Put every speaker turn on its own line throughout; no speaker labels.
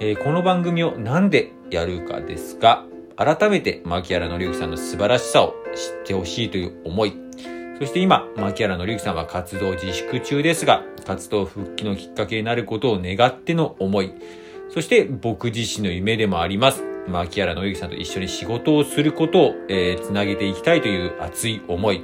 えーこの番組をなんでやるかですが、改めて牧原紀之さんの素晴らしさを知ってほしいという思い。そして今、牧原紀之さんは活動自粛中ですが、活動復帰のきっかけになることを願っての思い。そして僕自身の夢でもあります。牧原紀之さんと一緒に仕事をすることを、えーつなげていきたいという熱い思い。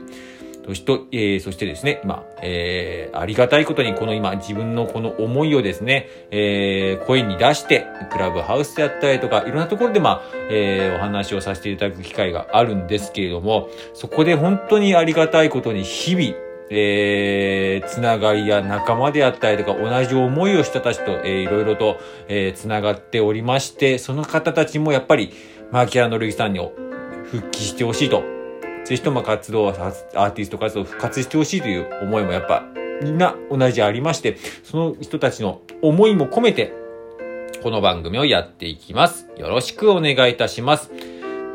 そして、えーそしてですね、今、えーありがたいことにこの今自分のこの思いをですね、えー声に出して、クラブハウスであったりとか、いろんなところでまあ、えーお話をさせていただく機会があるんですけれども、そこで本当にありがたいことに日々、えーつながりや仲間であったりとか、同じ思いをしたたちと、えーいろいろと、えーつながっておりまして、その方たちもやっぱり、牧原紀之さんに復帰してほしいと、ぜひとも活動をさ、アーティスト活動を復活してほしいという思いもやっぱ、みんな同じありまして、その人たちの思いも込めて、この番組をやっていきます。よろしくお願いいたします。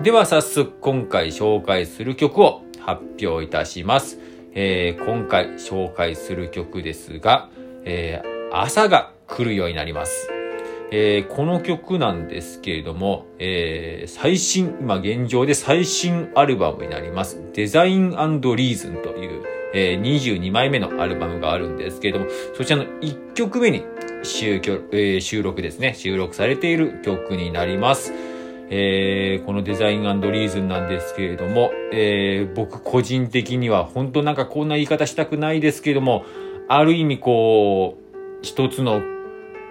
では早速今回紹介する曲を発表いたします。えー今回紹介する曲ですが、えー朝が来るようになります。えーこの曲なんですけれども、えー最新、今現状で最新アルバムになります。デザインリーズンという、えー22枚目のアルバムがあるんですけれども、そちらの1曲目に収録,、えー収録ですね、収録されている曲になります。えーこのデザインリーズンなんですけれども、えー僕個人的には本当なんかこんな言い方したくないですけれども、ある意味こう、一つの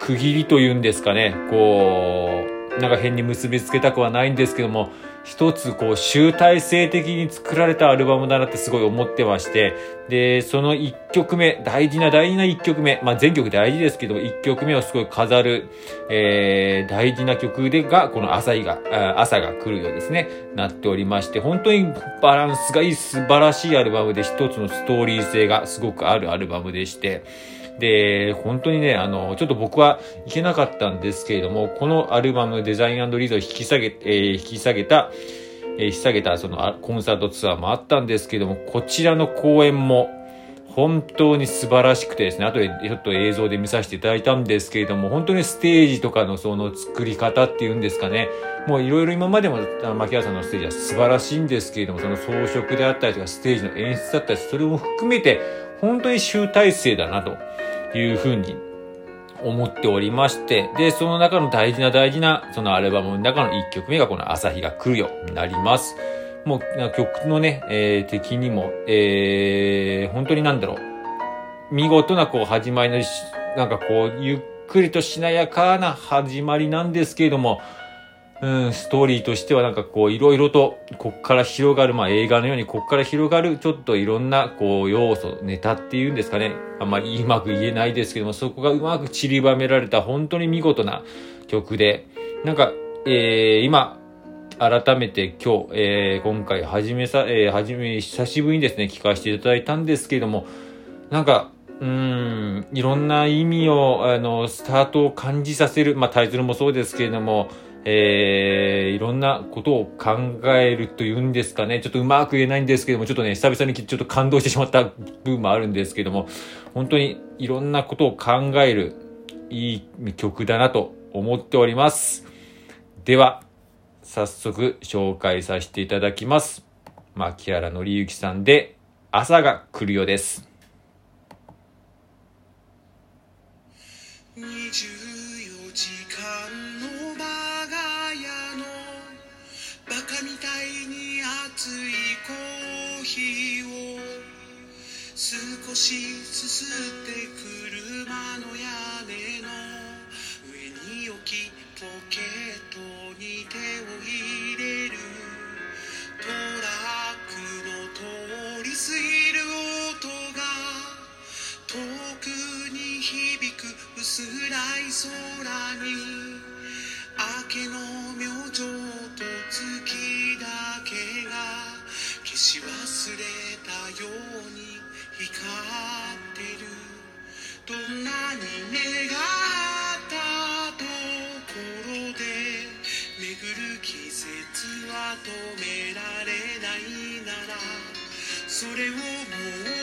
区切りというんですかね、こう、なんか変に結びつけたくはないんですけども、一つこう集大成的に作られたアルバムだなってすごい思ってまして、で、その一曲目、大事な大事な一曲目、まあ全曲大事ですけど、一曲目をすごい飾る、えー、大事な曲でが、この朝日が、朝が来るようですね、なっておりまして、本当にバランスがいい素晴らしいアルバムで、一つのストーリー性がすごくあるアルバムでして、で、本当にね、あの、ちょっと僕は行けなかったんですけれども、このアルバムデザインリーズを引き下げ、えー引き下げた、えー引き下げたそのコンサートツアーもあったんですけれども、こちらの公演も本当に素晴らしくてですね、後でちょっと映像で見させていただいたんですけれども、本当にステージとかのその作り方っていうんですかね、もういろいろ今までもあの牧原さんのステージは素晴らしいんですけれども、その装飾であったりとか、ステージの演出だったり、それも含めて、本当に集大成だなと。いうふうに思っておりまして、で、その中の大事な大事な、そのアルバムの中の1曲目がこの朝日が来るよになります。もう曲のね、えー的にも、えー本当になんだろう、見事なこう始まりの、なんかこう、ゆっくりとしなやかな始まりなんですけれども、うん、ストーリーとしてはなんかこういろいろとこっから広がる、まあ映画のようにこっから広がるちょっといろんなこう要素、ネタっていうんですかね。あんまりうまく言えないですけども、そこがうまく散りばめられた本当に見事な曲で、なんか、えー、今、改めて今日、えー、今回始めさ、えー、始め、久しぶりにですね、聞かせていただいたんですけれども、なんか、うん、いろんな意味を、あの、スタートを感じさせる、まあタイトルもそうですけれども、えー、いろんなことを考えるというんですかね。ちょっとうまく言えないんですけども、ちょっとね、久々にちょっと感動してしまった部分もあるんですけども、本当にいろんなことを考えるいい曲だなと思っております。では、早速紹介させていただきます。牧原紀之さんで、朝が来るようです。
少しすすって車の屋根の上に置きポケットに手を入れるトラックの通り過ぎる音が遠くに響く薄らい空に明けの明星と月だけが消し忘れたようにどんなに願ったところで巡る季節は止められないならそれをもう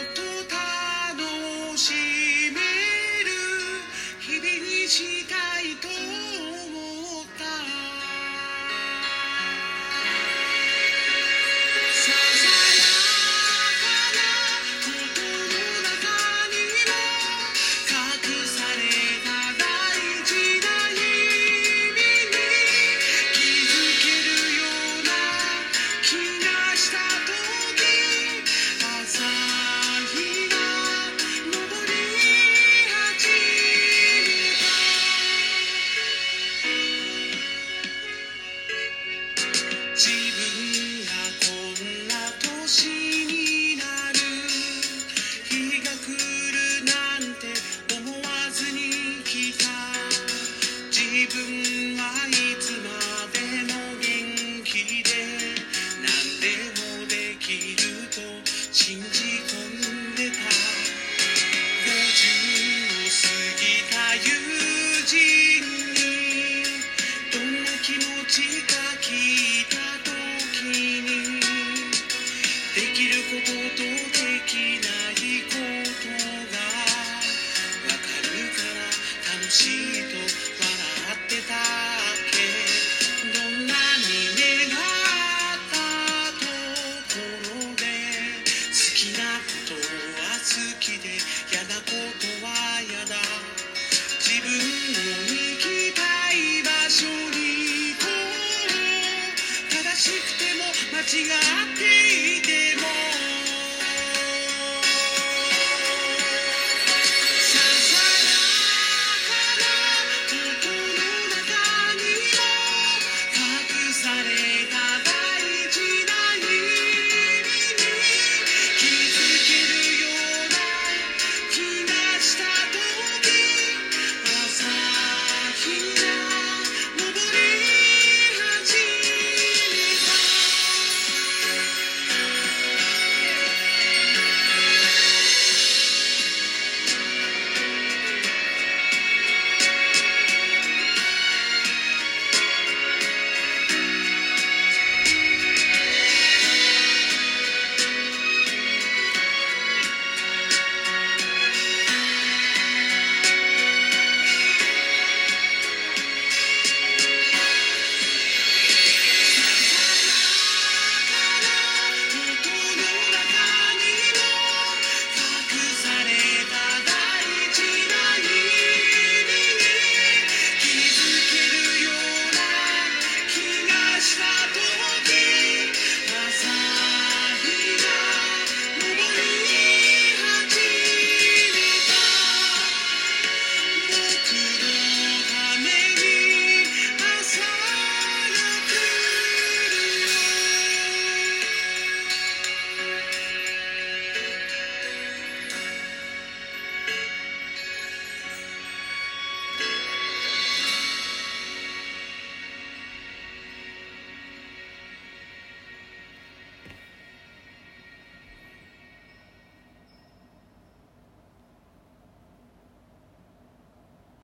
心机。違って